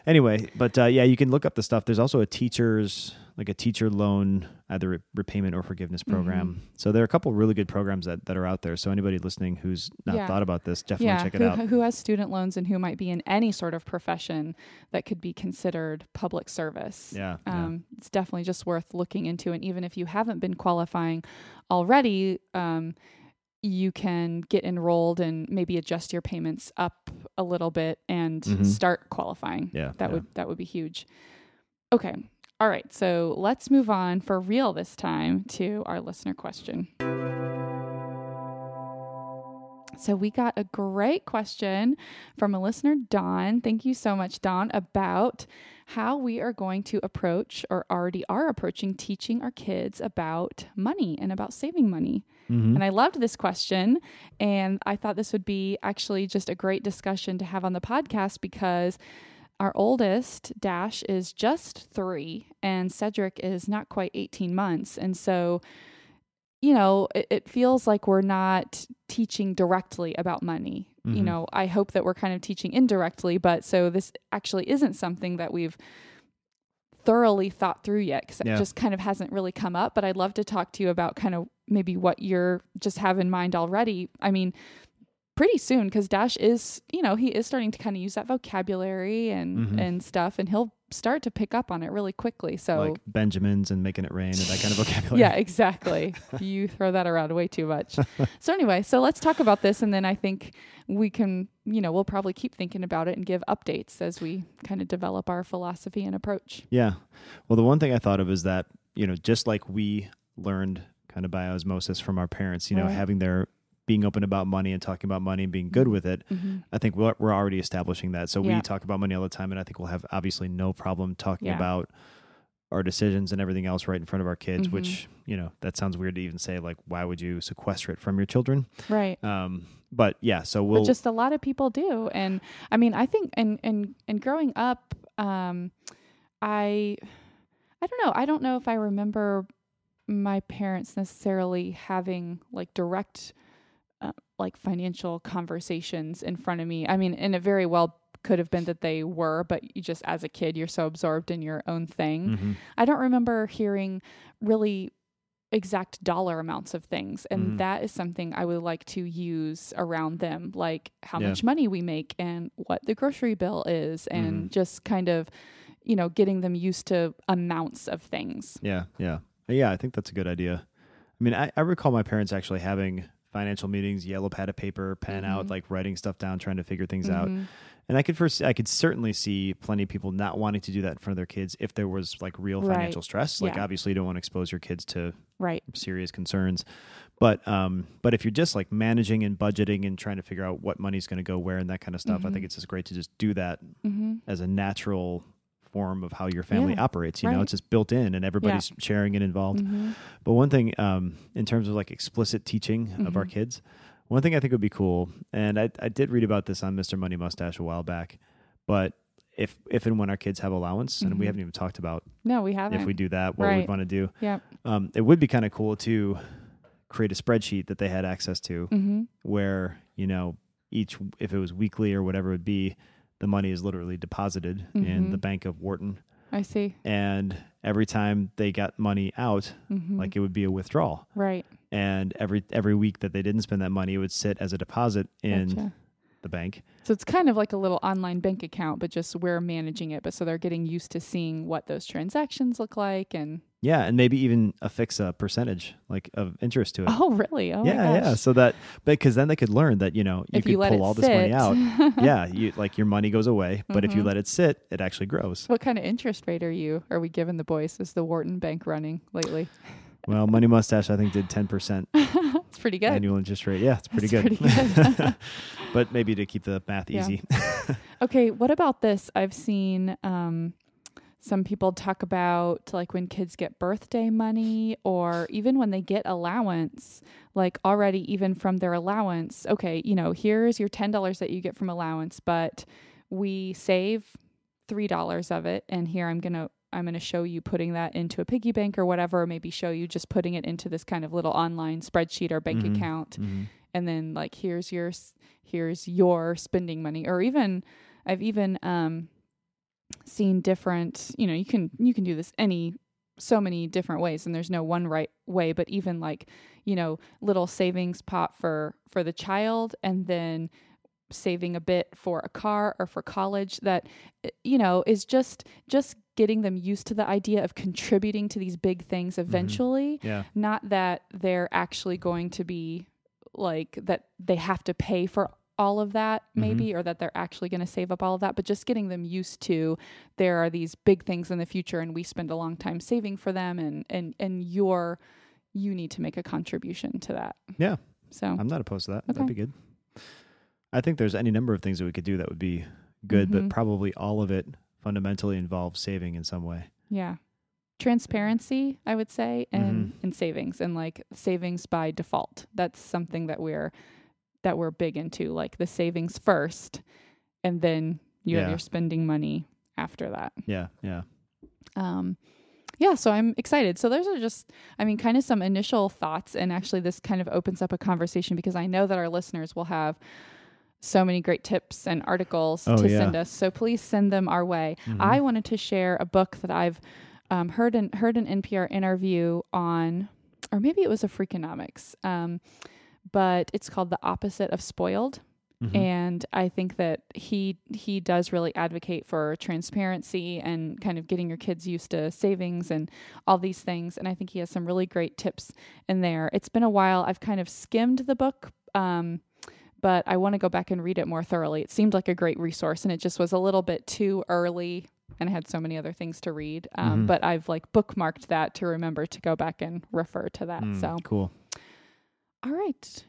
anyway, but uh, yeah, you can look up the stuff. There's also a teacher's like a teacher loan, either re- repayment or forgiveness program. Mm-hmm. So there are a couple really good programs that, that are out there. So anybody listening who's not Yeah. thought about this, definitely yeah, check it who, out. who has student loans and who might be in any sort of profession that could be considered public service. Yeah. yeah. Um, It's definitely just worth looking into. And even if you haven't been qualifying already, um, you can get enrolled and maybe adjust your payments up a little bit and Mhm. start qualifying. Yeah, That yeah. would that would be huge. Okay. All right. So let's move on for real this time to our listener question. So we got a great question from a listener, Don. Thank you so much, Don, about how we are going to approach or already are approaching teaching our kids about money and about saving money. Mhm. And I loved this question. And I thought this would be actually just a great discussion to have on the podcast because our oldest, Dash, is just three, and Cedric is not quite 18 months. And so, you know, it, it feels like we're not teaching directly about money. You Mhm. know, I hope that we're kind of teaching indirectly, but so this actually isn't something that we've thoroughly thought through yet because Yeah. it just kind of hasn't really come up. But I'd love to talk to you about kind of maybe what you're just have in mind already. I mean, pretty soon because Dash is, you know, he is starting to kind of use that vocabulary and Mhm. and stuff, and he'll start to pick up on it really quickly. So like Benjamins and making it rain and that kind of vocabulary. yeah, exactly. you throw that around way too much. so anyway, so let's talk about this, and then I think we can, you know, we'll probably keep thinking about it and give updates as we kind of develop our philosophy and approach. Yeah. Well, the one thing I thought of is that, you know, just like we learned kind of by osmosis from our parents, you know, Right. having their being open about money and talking about money and being good Mhm. with it, Mm-hmm. I think we're, we're already establishing that. So Yeah. we talk about money all the time, and I think we'll have obviously no problem talking Yeah. about our decisions and everything else right in front of our kids, Mhm. which, you know, that sounds weird to even say, like, why would you sequester it from your children? Right. Um, but yeah, so we'll, but just a lot of people do and i mean i think and and and growing up um i i don't know i don't know if i remember my parents necessarily having like direct uh, like financial conversations in front of me i mean and it very well could have been that they were but you just as a kid you're so absorbed in your own thing Mhm. I don't remember hearing really exact dollar amounts of things. And Mhm. that is something I would like to use around them, like how Yeah. much money we make and what the grocery bill is, and Mhm. just kind of, you know, getting them used to amounts of things. Yeah, yeah, yeah. I think that's a good idea. I mean, I, I recall my parents actually having financial meetings, yellow pad of paper, pen out, Mhm. like writing stuff down, trying to figure things out. Mhm. And I could first, I could certainly see plenty of people not wanting to do that in front of their kids if there was like real Right. financial stress. Like Yeah. obviously, you don't want to expose your kids to Right. serious concerns. But um, but if you're just like managing and budgeting and trying to figure out what money's going to go where and that kind of stuff, I Mhm. think it's just great to just do that hmm as a natural form of how your family Yeah. operates. You know, it's just built in and everybody's sharing and involved. hmm But one thing, um, in terms of like explicit teaching of our Mhm. kids, one thing I think would be cool, and I, I did read about this on Mr. Money Mustache a while back, but if if and when our kids have allowance, and we Mhm. haven't even talked about No, we haven't. if we do that, what Right. we'd want to do, Yep. um, it would be kind of cool to create a spreadsheet that they had access to, hmm where you know each if it was weekly or whatever it would be, the money is literally deposited in Mhm. the bank of Wharton, I see. and every time they got money out, hmm like it would be a withdrawal right. and every every week that they didn't spend that money, it would sit as a deposit in Gotcha. the bank. So it's kind of like a little online bank account, but just we're managing it. But so they're getting used to seeing what those transactions look like. And Yeah, and maybe even affix a percentage like of interest to it. oh, really? Oh, my yeah, yeah. So that because then they could learn that you know you if could you pull all this money out. yeah, you like your money goes away, but if you Mhm. let it sit, it actually grows. What kind of interest rate are you? Are we giving the boys? Is the Wharton Bank running lately? Well, Money Mustache I think did ten percent it's pretty good. annual interest rate. Yeah, it's pretty That's good. pretty good. but maybe to keep the math Yeah. easy. Okay, what about this? I've seen um, some people talk about like when kids get birthday money or even when they get allowance, like already even from their allowance, okay, you know, here's your $10 that you get from allowance, but we save $3 of it and here I'm going to I'm going to show you putting that into a piggy bank or whatever, or maybe show you just putting it into this kind of little online spreadsheet or bank Mhm. account Mhm. and then like here's your here's your spending money or even I've even um seen different, you know, you can you can do this any so many different ways and there's no one right way, but even like, you know, little savings pot for for the child and then saving a bit for a car or for college that uh, you know is just just getting them used to the idea of contributing to these big things eventually Yeah. not that they're actually going to be like that they have to pay for all of that maybe or that they're actually going to save up all of that but just getting them used to there are these big things in the future and we spend a long time saving for them and and and you're you need to make a contribution to that Yeah. so I'm not opposed to that. Okay. That'd be good. I think there's any number of things that we could do that would be good, Mhm. but probably all of it fundamentally involves saving in some way. Yeah. Transparency, I would say, and Mm-hmm. and savings and like savings by default. That's something that we're that we're big into, like the savings first and then you have Yeah. your spending money after that. Yeah. Yeah. Um yeah, so I'm excited. So those are just I mean kind of some initial thoughts and actually this kind of opens up a conversation because I know that our listeners will have so many great tips and articles Oh, to yeah. send us. So please send them our way. Mhm. I wanted to share a book that I've um, heard an heard an NPR interview on, or maybe it was a Freakonomics, um, but it's called "The Opposite of Spoiled," Mhm. and I think that he he does really advocate for transparency and kind of getting your kids used to savings and all these things. And I think he has some really great tips in there. It's been a while. I've kind of skimmed the book. Um, but I want to go back and read it more thoroughly. It seemed like a great resource, and it just was a little bit too early, and I had so many other things to read. Um, Mhm. But I've like bookmarked that to remember to go back and refer to that. Mm, So, cool. All right,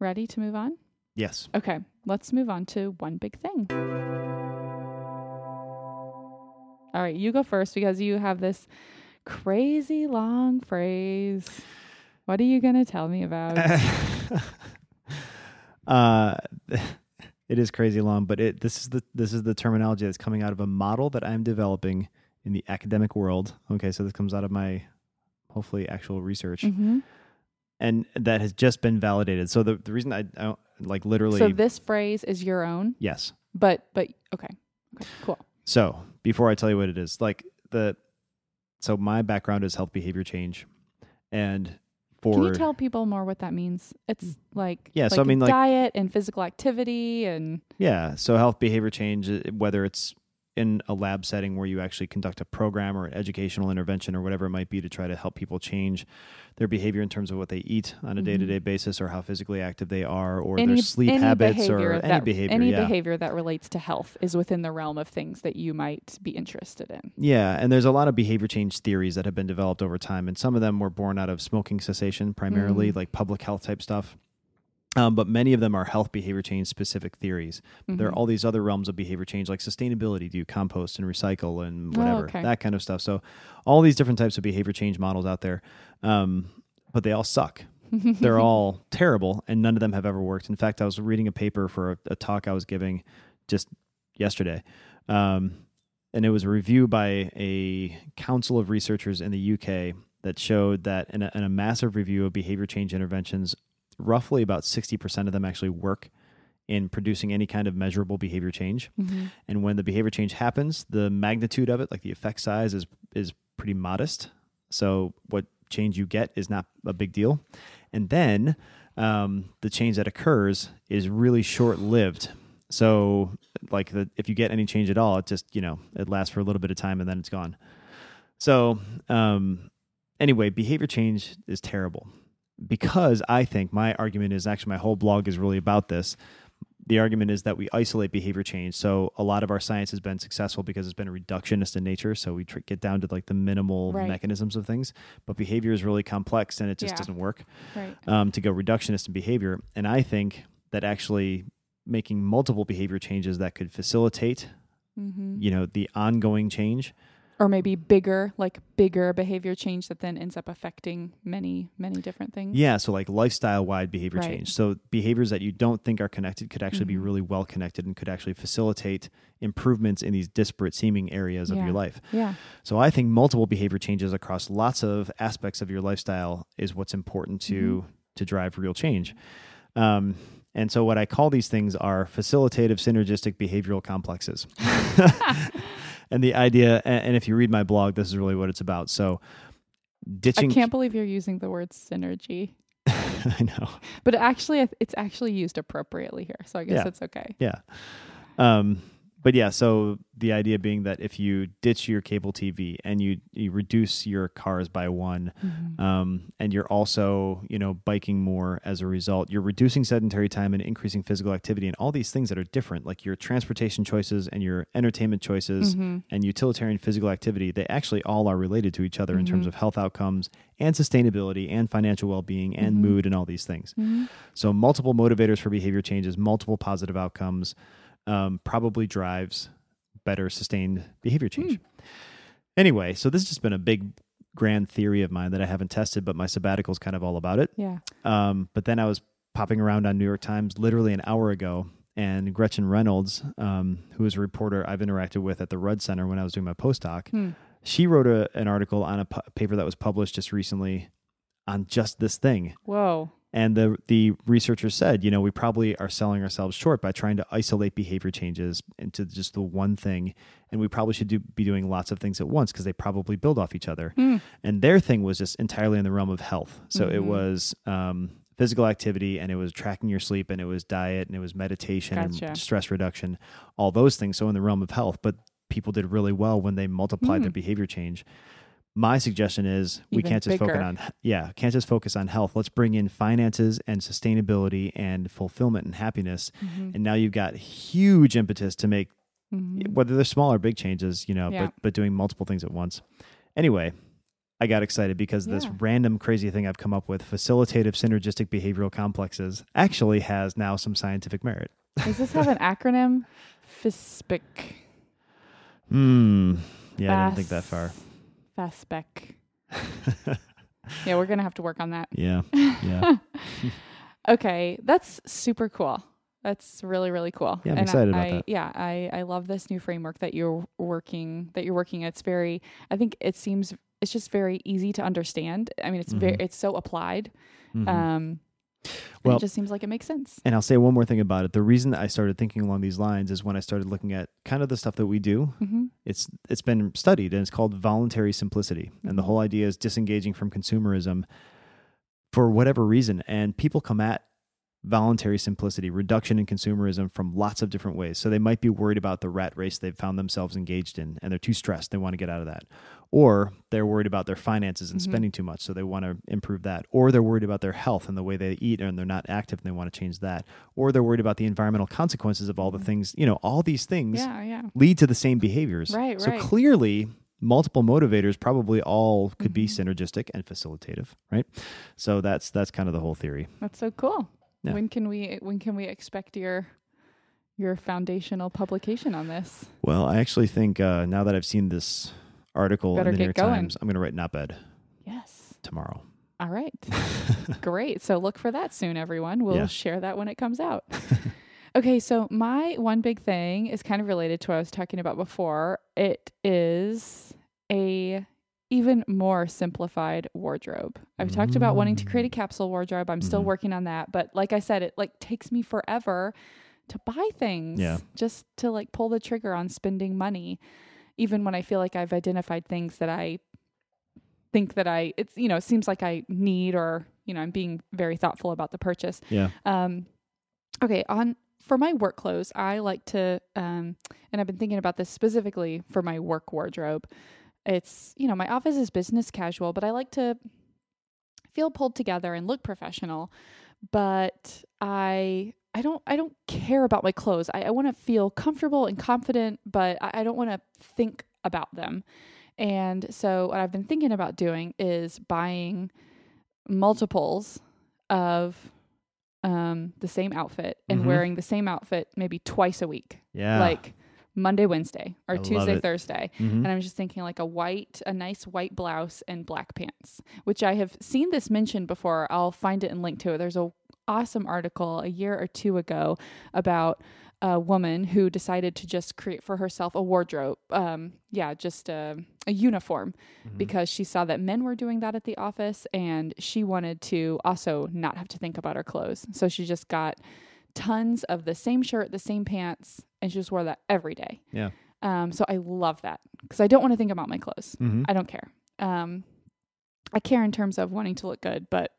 ready to move on? Yes. Okay, let's move on to one big thing. All right, you go first because you have this crazy long phrase. What are you going to tell me about? uh, it is crazy long, but it this is the this is the terminology that's coming out of a model that I'm developing in the academic world. Okay, so this comes out of my hopefully actual research, hmm and that has just been validated. So the the reason I, I don't- like literally So this phrase is your own, yes. but but okay, okay, cool. So before I tell you what it is, like the so my background is health behavior change, and for Can you tell people more what that means? It's like Yeah, so I mean, like- diet and physical activity and Yeah. So health behavior change, uh, whether it's in a lab setting where you actually conduct a program or an educational intervention or whatever it might be to try to help people change their behavior in terms of what they eat on a Mhm. day to day basis or how physically active they are or any their sleep habits or that, any behavior. any yeah. behavior that relates to health is within the realm of things that you might be interested in. Yeah, and there's a lot of behavior change theories that have been developed over time, and some of them were born out of smoking cessation, primarily Mm. like public health type stuff. Um, but many of them are health behavior change specific theories. There are Mhm. all these other realms of behavior change, like sustainability, do you compost and recycle and Oh, whatever, okay. that kind of stuff. So, all these different types of behavior change models out there, um, but they all suck. They're all terrible, and none of them have ever worked. In fact, I was reading a paper for a, a talk I was giving just yesterday, um, and it was a review by a council of researchers in the UK that showed that in a, in a massive review of behavior change interventions, roughly about sixty percent of them actually work in producing any kind of measurable behavior change. Mhm. And when the behavior change happens, the magnitude of it, like the effect size, is is pretty modest. So what change you get is not a big deal. And then um, the change that occurs is really short lived. So like the, if you get any change at all, it just you know it lasts for a little bit of time and then it's gone. So um, anyway, behavior change is terrible because I think my argument is actually my whole blog is really about this the argument is that we isolate behavior change. So a lot of our science has been successful because it's been reductionist in nature. So we tr- get down to like the minimal Right. mechanisms of things, but behavior is really complex and it just Yeah. doesn't work Right. um, to go reductionist in behavior. And I think that actually making multiple behavior changes that could facilitate, Mm-hmm. you know, the ongoing change or maybe bigger, like bigger behavior change that then ends up affecting many, many different things. Yeah, so like lifestyle wide behavior Right. change. So behaviors that you don't think are connected could actually be Mhm. really well connected and could actually facilitate improvements in these disparate seeming areas of Yeah. your life. Yeah. So I think multiple behavior changes across lots of aspects of your lifestyle is what's important to Mm-hmm. to drive real change. Um, and so what I call these things are facilitative synergistic behavioral complexes. and the idea and, if you read my blog this is really what it's about. So ditching I can't believe you're using the word synergy, I know. but actually, it's actually used appropriately here. So I guess Yeah. it's okay. Yeah. Um, but yeah, so the idea being that if you ditch your cable TV and you you reduce your cars by one, Mhm. um, and you're also you know biking more as a result, you're reducing sedentary time and increasing physical activity, and all these things that are different, like your transportation choices and your entertainment choices Mhm. and utilitarian physical activity, they actually all are related to each other in terms Mhm. of health outcomes and sustainability and financial well-being and Mhm. mood and all these things. Mhm. So multiple motivators for behavior changes, multiple positive outcomes, um, probably drives better sustained behavior change. Anyway, so this has just been a big grand theory of mine that I haven't tested, but my sabbatical is kind of all about it. Yeah. Um, but then I was popping around on New York Times literally an hour ago, and Gretchen Reynolds, um, who is a reporter I've interacted with at the Rudd Center when I was doing my postdoc, Hmm. she wrote a, an article on a pu- paper that was published just recently on just this thing. Whoa. And the the researchers said, you know, we probably are selling ourselves short by trying to isolate behavior changes into just the one thing, and we probably should do, be doing lots of things at once because they probably build off each other. Hmm. And their thing was just entirely in the realm of health. So it Mhm. was um, physical activity, and it was tracking your sleep, and it was diet, and it was meditation, Gotcha. and stress reduction, all those things. So in the realm of health, but people did really well when they multiplied their Hmm. behavior change. My suggestion is we Even can't just focus on yeah, can't just focus on health. Let's bring in finances and sustainability and fulfillment and happiness. Mhm. And now you've got huge impetus to make Mhm. whether they're small or big changes, you know, Yeah. but but doing multiple things at once. Anyway, I got excited because this random crazy thing I've come up with, facilitative synergistic behavioral complexes, actually has now some scientific merit. Does this have an acronym? FISPIC. Hmm. Yeah, I didn't think that far. FASPEC. Yeah, we're gonna have to work on that. yeah. Yeah. okay, that's super cool. That's really really cool. Yeah, I'm And excited I, about I- that. Yeah, I I love this new framework that you're working that you're working. It's very. I think it seems it's just very easy to understand. I mean, it's very Mhm. it's so applied. Mhm. Um, and Well- it just seems like it makes sense. And I'll say one more thing about it. The reason I started thinking along these lines is when I started looking at kind of the stuff that we do. hmm It's it's been studied and it's called voluntary simplicity. And the Mhm. whole idea is disengaging from consumerism for whatever reason. And people come at voluntary simplicity, reduction in consumerism from lots of different ways. So they might be worried about the rat race they've found themselves engaged in and they're too stressed. They want to get out of that. Or they're worried about their finances and Mhm. spending too much. So they want to improve that. Or they're worried about their health and the way they eat and they're not active and they want to change that. Or they're worried about the environmental consequences of all the Mhm. things, you know, all these things Yeah, yeah. lead to the same behaviors. Right, so right. clearly, multiple motivators probably all could be Mhm. synergistic and facilitative, right? So that's that's kind of the whole theory. That's so cool. Yeah. When can we when can we expect your your foundational publication on this? Well, I actually think uh, now that I've seen this article Better in the New York going. Times, I'm going to write an op-ed Yes. tomorrow. All right. Great. So look for that soon, everyone. We'll Yeah. share that when it comes out. okay, so my one big thing is kind of related to what I was talking about before. It is a even more simplified wardrobe. I've talked about wanting to create a capsule wardrobe. I'm still Mhm. working on that, but like I said, it like takes me forever to buy things. Yeah. Just to like pull the trigger on spending money, even when I feel like I've identified things that I think that I it's you know, it seems like I need or, you know, I'm being very thoughtful about the purchase. Yeah. Um okay, on for my work clothes, I like to um and I've been thinking about this specifically for my work wardrobe. It's, you know, my office is business casual, but I like to feel pulled together and look professional. But I I don't I don't care about my clothes. I, I want to feel comfortable and confident, but I, I don't want to think about them. And so what I've been thinking about doing is buying multiples of um, the same outfit and Mhm. wearing the same outfit maybe twice a week. Yeah. Like Monday, Wednesday, or I Tuesday. Thursday. Mhm. And I'm just thinking like a white, a nice white blouse and black pants, which I have seen this mentioned before. I'll find it and link to it. There's a awesome article a year or two ago about a woman who decided to just create for herself a wardrobe. Um, yeah, just a, a uniform Mhm. because she saw that men were doing that at the office and she wanted to also not have to think about her clothes. So she just got tons of the same shirt, the same pants, and she just wore that every day. Yeah. Um, so I love that because I don't want to think about my clothes. Mhm. I don't care. Um, I care in terms of wanting to look good, but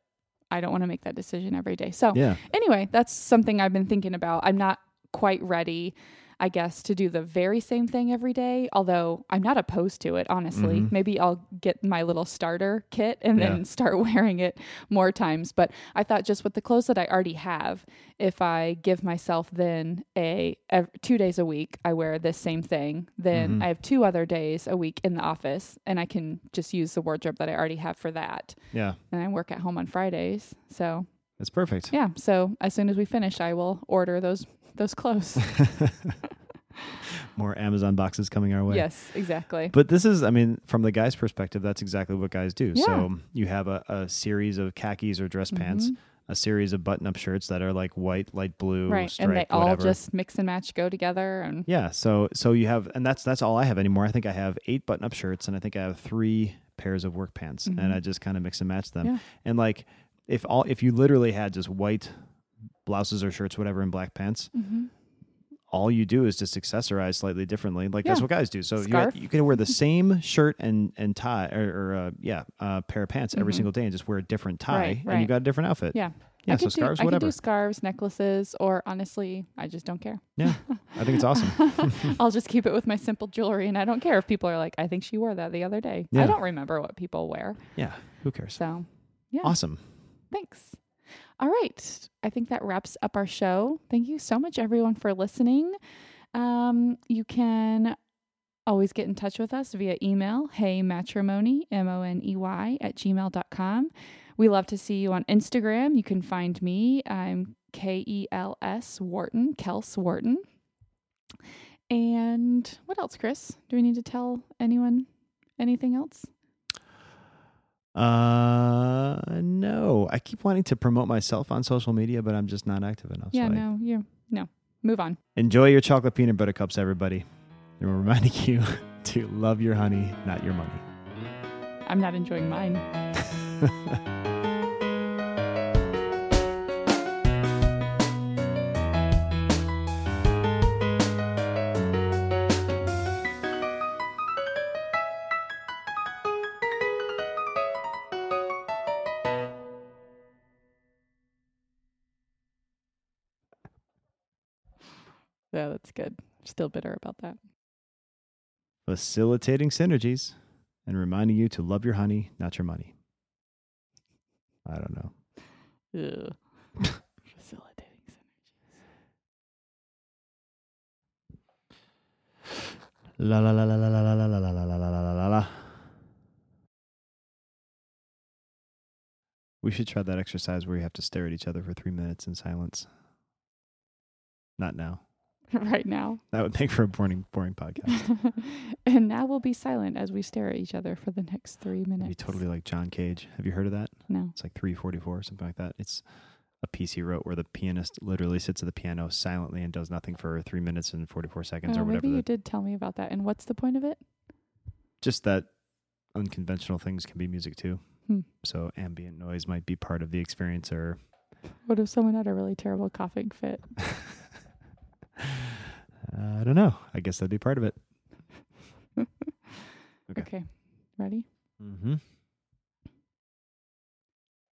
I don't want to make that decision every day. So Yeah. anyway, that's something I've been thinking about. I'm not quite ready, I guess, to do the very same thing every day, although I'm not opposed to it, honestly. Mhm. Maybe I'll get my little starter kit and Yeah. then start wearing it more times. But I thought just with the clothes that I already have, if I give myself then a ev- two days a week, I wear this same thing, then Mhm. I have two other days a week in the office and I can just use the wardrobe that I already have for that. Yeah. And I work at home on Fridays. So That's perfect. yeah. So as soon as we finish, I will order those those clothes. More Amazon boxes coming our way. yes, exactly. But this is, I mean, from the guy's perspective, that's exactly what guys do. Yeah. So you have a, a series of khakis or dress pants, Mhm. a series of button up shirts that are like white, light blue, right, stripe, and they all whatever. just mix and match, go together, and Yeah. So so you have, and that's that's all I have anymore. I think I have eight button up shirts, and I think I have three pairs of work pants, Mhm. and I just kind of mix and match them. Yeah. And like, if all if you literally had just white blouses or shirts, whatever, and black pants, all you do is just accessorize slightly differently. Like that's what guys do. So you, Scarf. you can wear the same shirt and and tie or, or uh, yeah, uh, pair of pants every Mhm. single day and just wear a different tie, Right, and you got a different outfit. Yeah. Yeah. I So could do, scarves, I could whatever. do scarves, necklaces, or honestly, I just don't care. Yeah. I think it's awesome. I'll just keep it with my simple jewelry, and I don't care if people are like, "I think she wore that the other day." Yeah. I don't remember what people wear, yeah. Who cares? so yeah. Awesome. Thanks. All right. I think that wraps up our show. Thank you so much, everyone, for listening. Um, you can always get in touch with us via email, hey matrimoney, M O N E Y, at gmail.com. We love to see you on Instagram. You can find me. I'm K E L S Wharton, Kels Wharton. And what else, Chris? Do we need to tell anyone anything else? Uh, no. I keep wanting to promote myself on social media, but I'm just not active enough. Yeah, so I- no, you no. Move on. Enjoy your chocolate peanut butter cups, everybody. And we're reminding you to love your honey, not your money. I'm not enjoying mine. good. Still bitter about that. Facilitating synergies and reminding you to love your honey, not your money. I don't know. Facilitating synergies. La la la la la la la la la la la la la la la. We should try that exercise where you have to stare at each other for three minutes in silence. Not now. right now. That would make for a boring, boring podcast. and now we'll be silent as we stare at each other for the next three It'd minutes. be totally like John Cage. Have you heard of that? No. It's like 344 something like that. It's a piece he wrote where the pianist literally sits at the piano silently and does nothing for three minutes and 44 seconds Oh, or whatever. maybe you did tell me about that. And what's the point of it? just that unconventional things can be music too. Hmm. So ambient noise might be part of the experience or What if someone had a really terrible coughing fit? I don't know. I guess that'd be part of it. Okay. Okay. Ready? Mm-hmm.